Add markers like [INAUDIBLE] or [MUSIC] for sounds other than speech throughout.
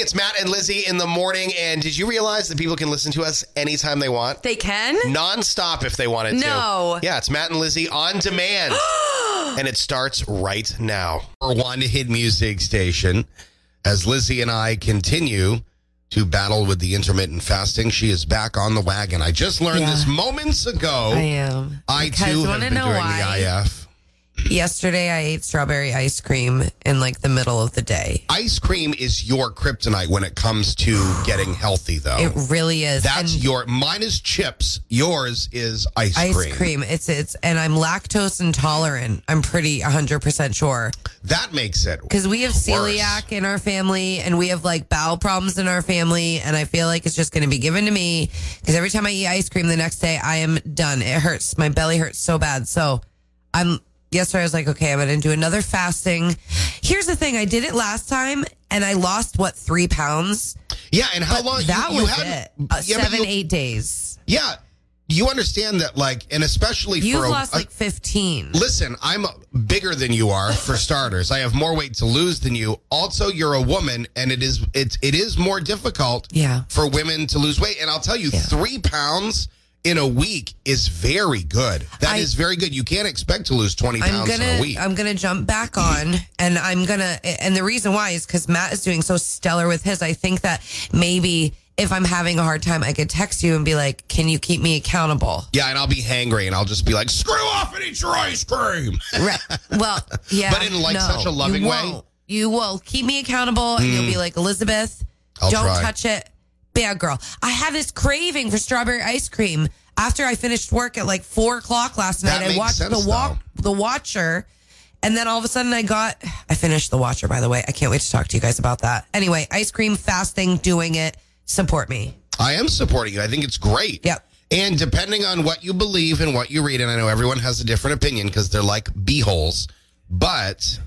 it's Matt and Lizzie in the morning. And did you realize that people can listen to us anytime they want? They can? Non-stop if they wanted to. No. Yeah, it's Matt and Lizzie on demand. [GASPS] and it starts right now. One hit music station. As Lizzie and I continue to battle with the intermittent fasting, she is back on the wagon. I just learned Yeah. this moments ago. I am. I Because too have been doing why? the IF. Yesterday, I ate strawberry ice cream in like the middle of the day. Ice cream is your kryptonite when it comes to getting healthy, though. It really is. That's And your mine is chips. Yours is ice, ice cream. cream. It's it's and I'm lactose intolerant. I'm pretty 100% sure. That makes it Because we have worse. celiac in our family and we have like bowel problems in our family. And I feel like it's just going to be given to me because every time I eat ice cream the next day, I am done. It hurts. My belly hurts so bad. So I'm, yesterday I was like, okay, I'm going to do another fasting. Here's the thing I did it last time and I lost what, three pounds? Yeah, and how But long? that you, you was had, it. Uh, yeah, seven, you- eight days. Yeah, you understand that, like, and especially You've for a, lost a- like 15. Listen, I'm bigger than you are for starters. I have more weight to lose than you. Also, you're a woman, and it is it it is more difficult Yeah. for women to lose weight. And I'll tell you, three pounds in a week is very good. That is I- very good. You can't expect to lose twenty I'm pounds in a gonna week. I'm gonna jump back on, and I'm gonna and the reason why is because Matt is doing so stellar with his. I think that maybe if I'm having a hard time, I could text you and be like, "Can you keep me accountable?" yeah, and I'll be hangry, and I'll just be like, "Screw off and eat your ice cream." Right. Well, [LAUGHS] yeah, But in, like, no, such a loving you way? You will keep me accountable, and you'll hmm. be like, Elizabeth, I'll don't try. touch it, bad girl. I have this craving for strawberry ice cream after I finished work at like four o'clock last That night. I makes watched sense, the walk, the Watcher, and then all of a sudden I got. I finished the Watcher. By the way, I can't wait to talk to you guys about that. Anyway, ice cream fasting, doing it. Support me. I am supporting you. I think it's great. Yep. And depending on what you believe and what you read, and I know everyone has a different opinion because they're like beeholes, but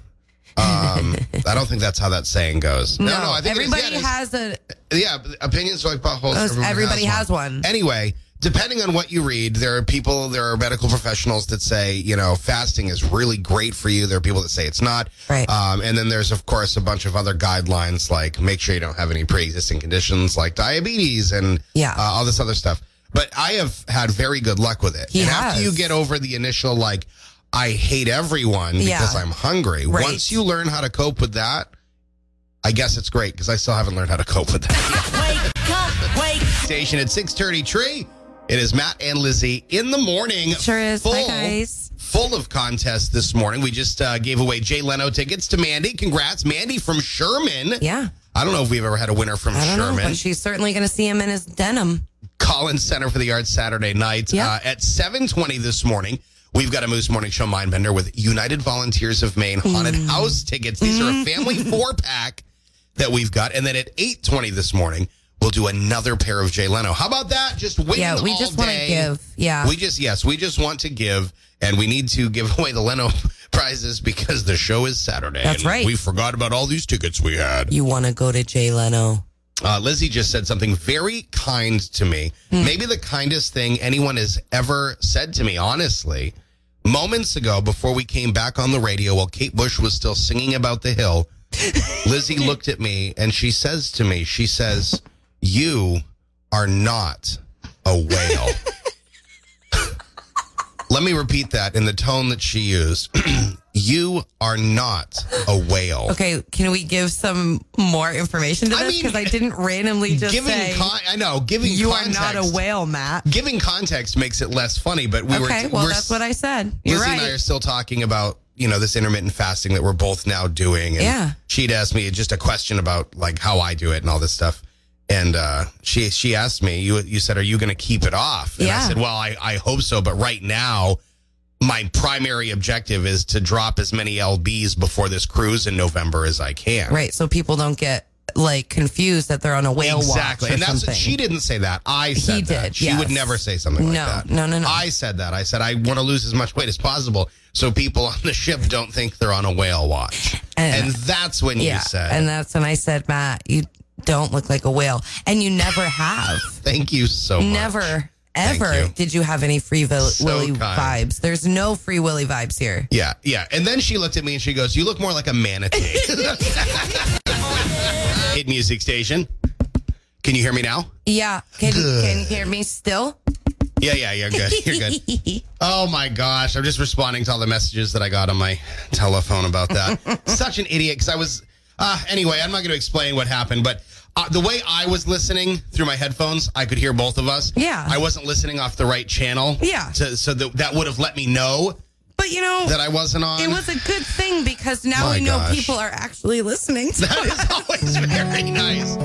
um, [LAUGHS] I don't think that's how that saying goes. No, no, I think everybody yeah, it is. has a. Yeah, opinions are like Everyone everybody has one. Anyway, depending on what you read, there are people, there are medical professionals that say, you know, fasting is really great for you. There are people that say it's not. Right. Um, and then there's, of course, a bunch of other guidelines like make sure you don't have any pre existing conditions like diabetes and Yeah. uh, all this other stuff. But I have had very good luck with it. He and after you get over the initial, like, I hate everyone Yeah. because I'm hungry, Right. once you learn how to cope with that, I guess it's great because I still haven't learned how to cope with that. [LAUGHS] [LAUGHS] Station at 6:30 Tree. It is Matt and Lizzie in the morning. Sure is. Hi, guys. Full of contests this morning. We just uh, gave away Jay Leno tickets to Mandy. Congrats, Mandy from Sherman. Yeah. I don't know if we've ever had a winner from I don't know, Sherman. but she's certainly going to see him in his denim. Collins Center for the Arts Saturday night Yeah. uh, at 7:20 this morning. We've got a Moose Morning Show Mindbender with United Volunteers of Maine haunted Mm. house tickets. These are a family [LAUGHS] four pack that we've got, and then at 8:20 this morning we'll do another pair of Jay Leno. How about that? Just win Yeah, we just want to give. Yeah. We just yes, we just want to give, and we need to give away the Leno [LAUGHS] prizes because the show is Saturday. That's and right. We forgot about all these tickets we had. you want to go to Jay Leno. Uh, Lizzie just said something very kind to me. Hmm. Maybe the kindest thing anyone has ever said to me, honestly. Moments ago, before we came back on the radio, while Kate Bush was still singing about the hill, [LAUGHS] Lizzie looked at me and she says to me, she says, You are not a whale. [LAUGHS] Let me repeat that in the tone that she used. [CLEARS THROAT] you are not a whale. Okay, can we give some more information to I this? mean, Because I didn't randomly just giving say con- I know, giving you context, are not a whale, Matt. Giving context makes it less funny, but we were Okay, well, we're, that's what I said. You're Lizzie right. and I are still talking about you know this intermittent fasting that we're both now doing. And Yeah. she'd asked me just a question about like how I do it and all this stuff. And uh, she she asked me, you you said, are you going to keep it off? And I said, well, I, I hope so, but right now, my primary objective is to drop as many lbs before this cruise in November as I can. right, so people don't get like confused that they're on a whale Exactly. watch or And that's something. she didn't say that. I said He that. did, She yes. would never say something like No, that. no, no, no. I said that. I said I want to lose as much weight as possible so people on the ship don't think they're on a whale watch. And- And, that's when yeah, you said and that's when I said, Matt, you don't look like a whale, and you never have. [LAUGHS] thank you so much. Never, ever you. did you have any free will- So willy kind. vibes. There's no free willy vibes here. Yeah, yeah. And then she looked at me and she goes, You look more like a manatee. [LAUGHS] [LAUGHS] music station. Can you hear me now? Yeah. Can, can you hear me still? Yeah, yeah, you're good. You're good. [LAUGHS] Oh my gosh, I'm just responding to all the messages that I got on my telephone about that. [LAUGHS] Such an idiot because I was. Uh, anyway, I'm not going to explain what happened, but uh, the way I was listening through my headphones, I could hear both of us. Yeah. I wasn't listening off the right channel. Yeah. To, so that, that would have let me know But you know, that I wasn't on. it was a good thing because now My we know gosh. people are actually listening. To that is always very nice.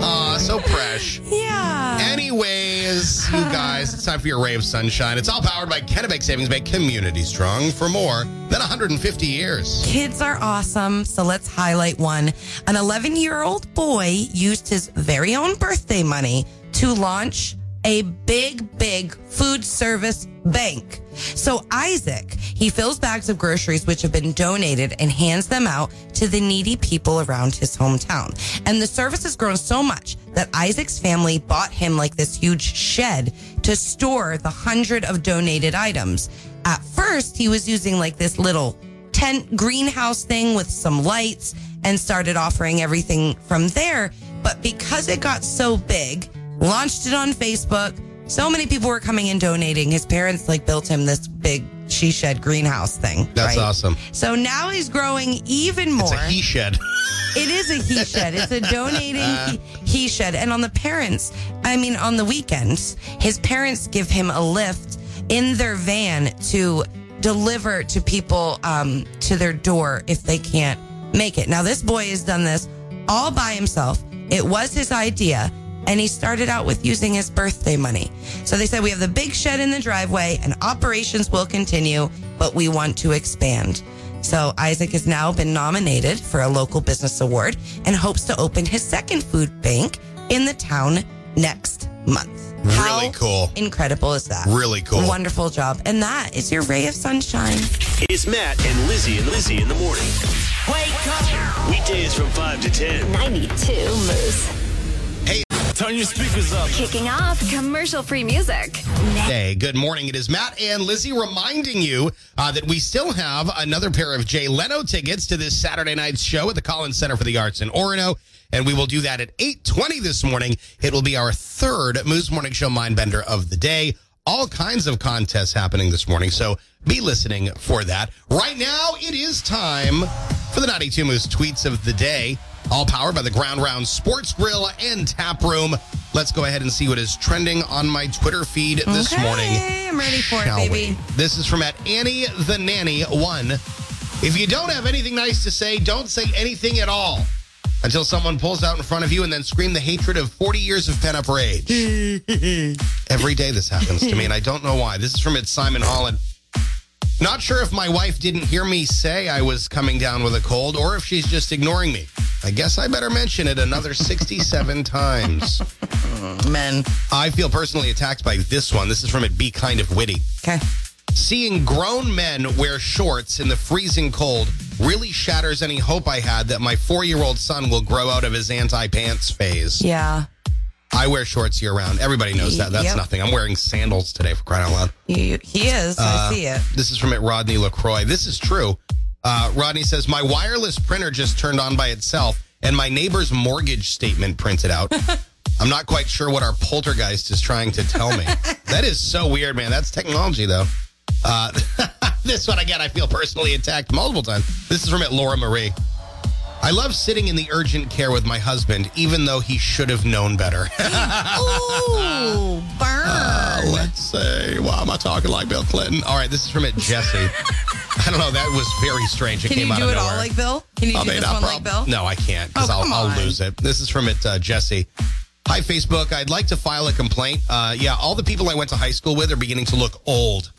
Aw, so fresh. yeah. Anyways, you guys, it's time for your ray of sunshine. It's all powered by Kennebec Savings Bank Community Strong for more than 150 years. Kids are awesome, so let's highlight one. An 11 year old boy used his very own birthday money to launch a big, big food service bank. So Isaac, he fills bags of groceries which have been donated and hands them out to the needy people around his hometown. And the service has grown so much that Isaac's family bought him like this huge shed to store the hundred of donated items. At first, he was using like this little tent greenhouse thing with some lights and started offering everything from there. But because it got so big, launched it on Facebook, so many people were coming and donating. His parents like built him this big she shed greenhouse thing. That's right? awesome. So now he's growing even more. It's a he shed. [LAUGHS] It is a he shed. It's a donating he, he shed. And on the parents, I mean, on the weekends, his parents give him a lift in their van to deliver to people um, to their door if they can't make it. Now, this boy has done this all by himself. It was his idea. And he started out with using his birthday money. So they said, We have the big shed in the driveway and operations will continue, but we want to expand. So Isaac has now been nominated for a local business award and hopes to open his second food bank in the town next month. How Really cool. Incredible is that? Really cool. Wonderful job. And that is your ray of sunshine. It's Matt and Lizzie and Lizzie in the morning. Wake up. Weekdays from 5 to 10. 92 Moose. Turn your speakers up. Kicking off commercial free music. Hey, good morning. It is Matt and Lizzie reminding you uh, that we still have another pair of Jay Leno tickets to this Saturday night's show at the Collins Center for the Arts in Orono. And we will do that at 8.20 this morning. It will be our third Moose Morning Show Mindbender of the day. All kinds of contests happening this morning, so be listening for that. Right now, it is time for the 92 Moose tweets of the day. All powered by the Ground Round Sports Grill and Tap Room. Let's go ahead and see what is trending on my Twitter feed this okay, morning. I'm ready for Shall it, we? This is from at Annie the Nanny one. If you don't have anything nice to say, don't say anything at all until someone pulls out in front of you and then scream the hatred of 40 years of pent up rage. [LAUGHS] Every day this happens to me, and I don't know why. This is from it's Simon Holland. Not sure if my wife didn't hear me say I was coming down with a cold or if she's just ignoring me. I guess I better mention it another 67 [LAUGHS] times. Men. I feel personally attacked by this one. This is from it Be Kind of Witty. Okay. Seeing grown men wear shorts in the freezing cold really shatters any hope I had that my four year old son will grow out of his anti pants phase. Yeah. I wear shorts year round. Everybody knows that. That's Yep. nothing. I'm wearing sandals today for crying out loud. He, he is. I see it. This is from it, Rodney LaCroix. This is true. Uh, Rodney says, My wireless printer just turned on by itself and my neighbor's mortgage statement printed out. [LAUGHS] I'm not quite sure what our poltergeist is trying to tell me. [LAUGHS] that is so weird, man. That's technology, though. Uh, [LAUGHS] this one, again, I feel personally attacked multiple times. This is from it, Laura Marie. I love sitting in the urgent care with my husband, even though he should have known better. [LAUGHS] Ooh, burn. Uh, let's say, why am I talking like Bill Clinton? All right, this is from it, Jesse. [LAUGHS] I don't know. That was very strange. It Can came you out do of it nowhere. all like Bill? Can you I do mean, this one like Bill? No, I can't because Oh, I'll, come I'll on. lose it. This is from it, uh, Jesse. Hi, Facebook. I'd like to file a complaint. Uh, yeah, all the people I went to high school with are beginning to look old.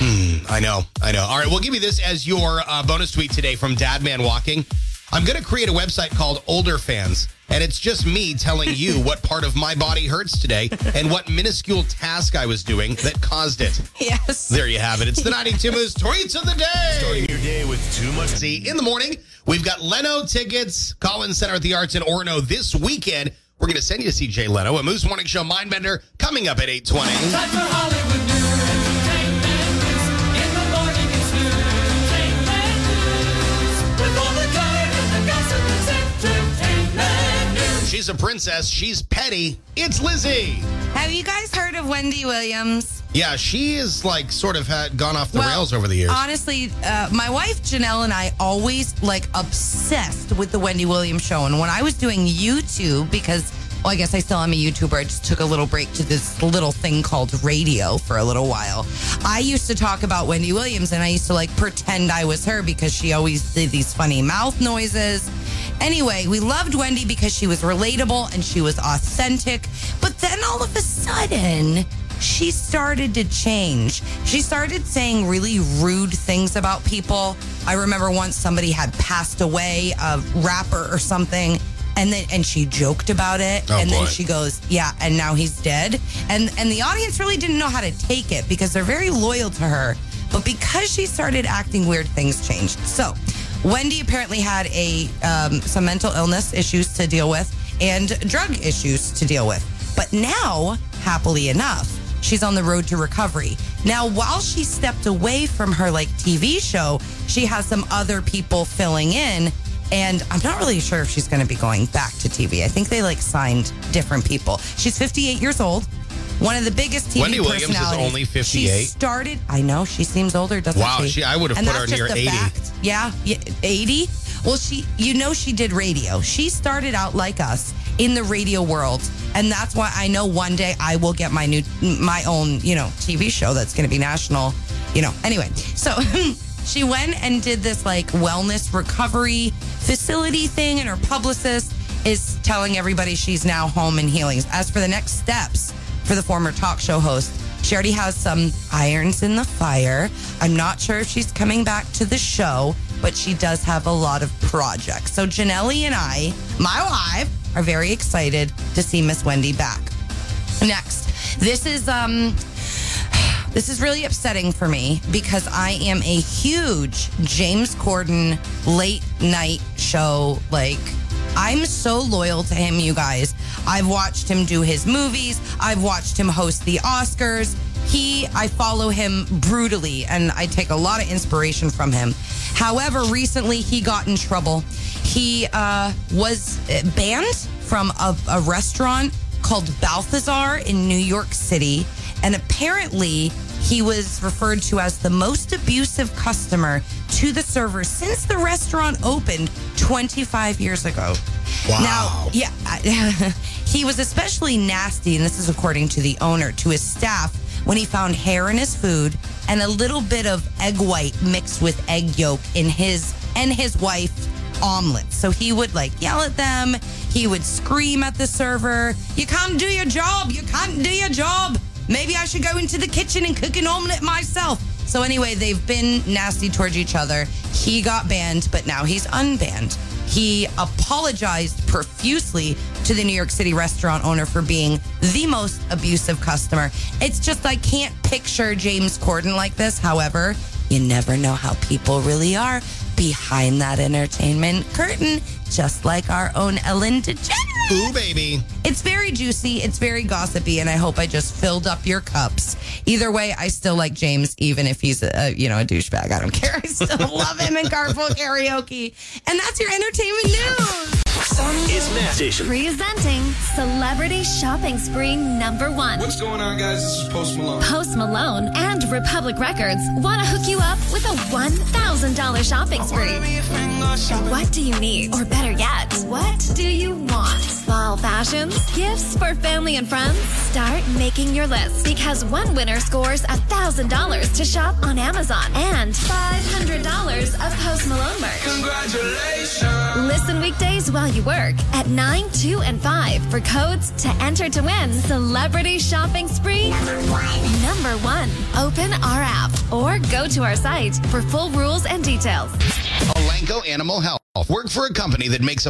Hmm, I know, I know. All right, we'll give you this as your uh, bonus tweet today from Dad Man Walking. I'm going to create a website called Older Fans, and it's just me telling you [LAUGHS] what part of my body hurts today and what minuscule task I was doing that caused it. Yes. There you have it. It's the 92 Moose [LAUGHS] Tweets of the Day. Starting your day with too much. See, in the morning, we've got Leno tickets, Collins Center at the Arts in Orono this weekend. We're going to send you to see Jay Leno, a Moose Morning Show Mindbender, coming up at 820. She's a princess. She's petty. It's Lizzie. Have you guys heard of Wendy Williams? Yeah, she is like sort of had gone off the Well, rails over the years. Honestly, uh, my wife Janelle and I always like obsessed with the Wendy Williams show. And when I was doing YouTube, because well, I guess I still am a YouTuber. I just took a little break to this little thing called radio for a little while. I used to talk about Wendy Williams and I used to like pretend I was her because she always did these funny mouth noises. Anyway, we loved Wendy because she was relatable and she was authentic. But then all of a sudden, she started to change. She started saying really rude things about people. I remember once somebody had passed away, a rapper or something, and then and she joked about it. Oh, and then she goes, "Yeah, and now he's dead." And and the audience really didn't know how to take it because they're very loyal to her. But because she started acting weird, things changed. So, Wendy apparently had a um, some mental illness issues to deal with and drug issues to deal with. But now, happily enough, she's on the road to recovery. Now, while she stepped away from her like TV show, she has some other people filling in. And I'm not really sure if she's going to be going back to TV. I think they like signed different people. She's 58 years old. One of the biggest TV Wendy Williams is personalities. only She started. I know she seems older, doesn't Wow, she? she- I would have And put that's her just near a 80. fact. Yeah, yeah, 80. Well, she, you know, she did radio. She started out like us in the radio world, and that's why I know one day I will get my new, my own, you know, TV show that's going to be national. You know. Anyway, so [LAUGHS] hmm. She went and did this like wellness recovery facility thing, and her publicist is telling everybody she's now home and healing. As for the next steps for the former talk show host, she already has some irons in the fire. I'm not sure if she's coming back to the show, but she does have a lot of projects. So Janelle and I, my wife, are very excited to see Miss Wendy back. Next, this is um this is really upsetting for me because I am a huge James Corden late night show like I'm so loyal to him, you guys. I've watched him do his movies. I've watched him host the Oscars. He, I follow him brutally and I take a lot of inspiration from him. However, recently he got in trouble. He uh, was banned from a, a restaurant called Balthazar in New York City. And apparently, he was referred to as the most abusive customer to the server since the restaurant opened 25 years ago. Wow. Now, yeah, [LAUGHS] he was especially nasty, and this is according to the owner, to his staff when he found hair in his food and a little bit of egg white mixed with egg yolk in his and his wife omelets. So he would like yell at them. He would scream at the server, You can't do your job. You can't do your job. Maybe I should go into the kitchen and cook an omelet myself. So anyway, they've been nasty towards each other. He got banned, but now he's unbanned. He apologized profusely to the New York City restaurant owner for being the most abusive customer. It's just I can't picture James Corden like this. However, you never know how people really are behind that entertainment curtain, just like our own Ellen DeGeneres. Ooh, baby. It's very juicy. It's very gossipy, and I hope I just filled up your cups. Either way, I still like James, even if he's a you know a douchebag. I don't care. I still [LAUGHS] love him in carpool karaoke, and that's your entertainment news. It's Matt Station. Presenting Celebrity Shopping Spree number one. What's going on, guys? This is Post Malone. Post Malone and Republic Records want to hook you up with a $1,000 shopping spree. What do you need? Or better yet, what do you want? Fall fashions? Gifts for family and friends? Start making your list because one winner scores $1,000 to shop on Amazon and $500 of Post Malone merch. Congratulations. Listen weekdays while you work at 9, 2, and 5 for codes to enter to win Celebrity Shopping Spree number one. Open our app or go to our site for full rules and details. Elanco Animal Health. Work for a company that makes a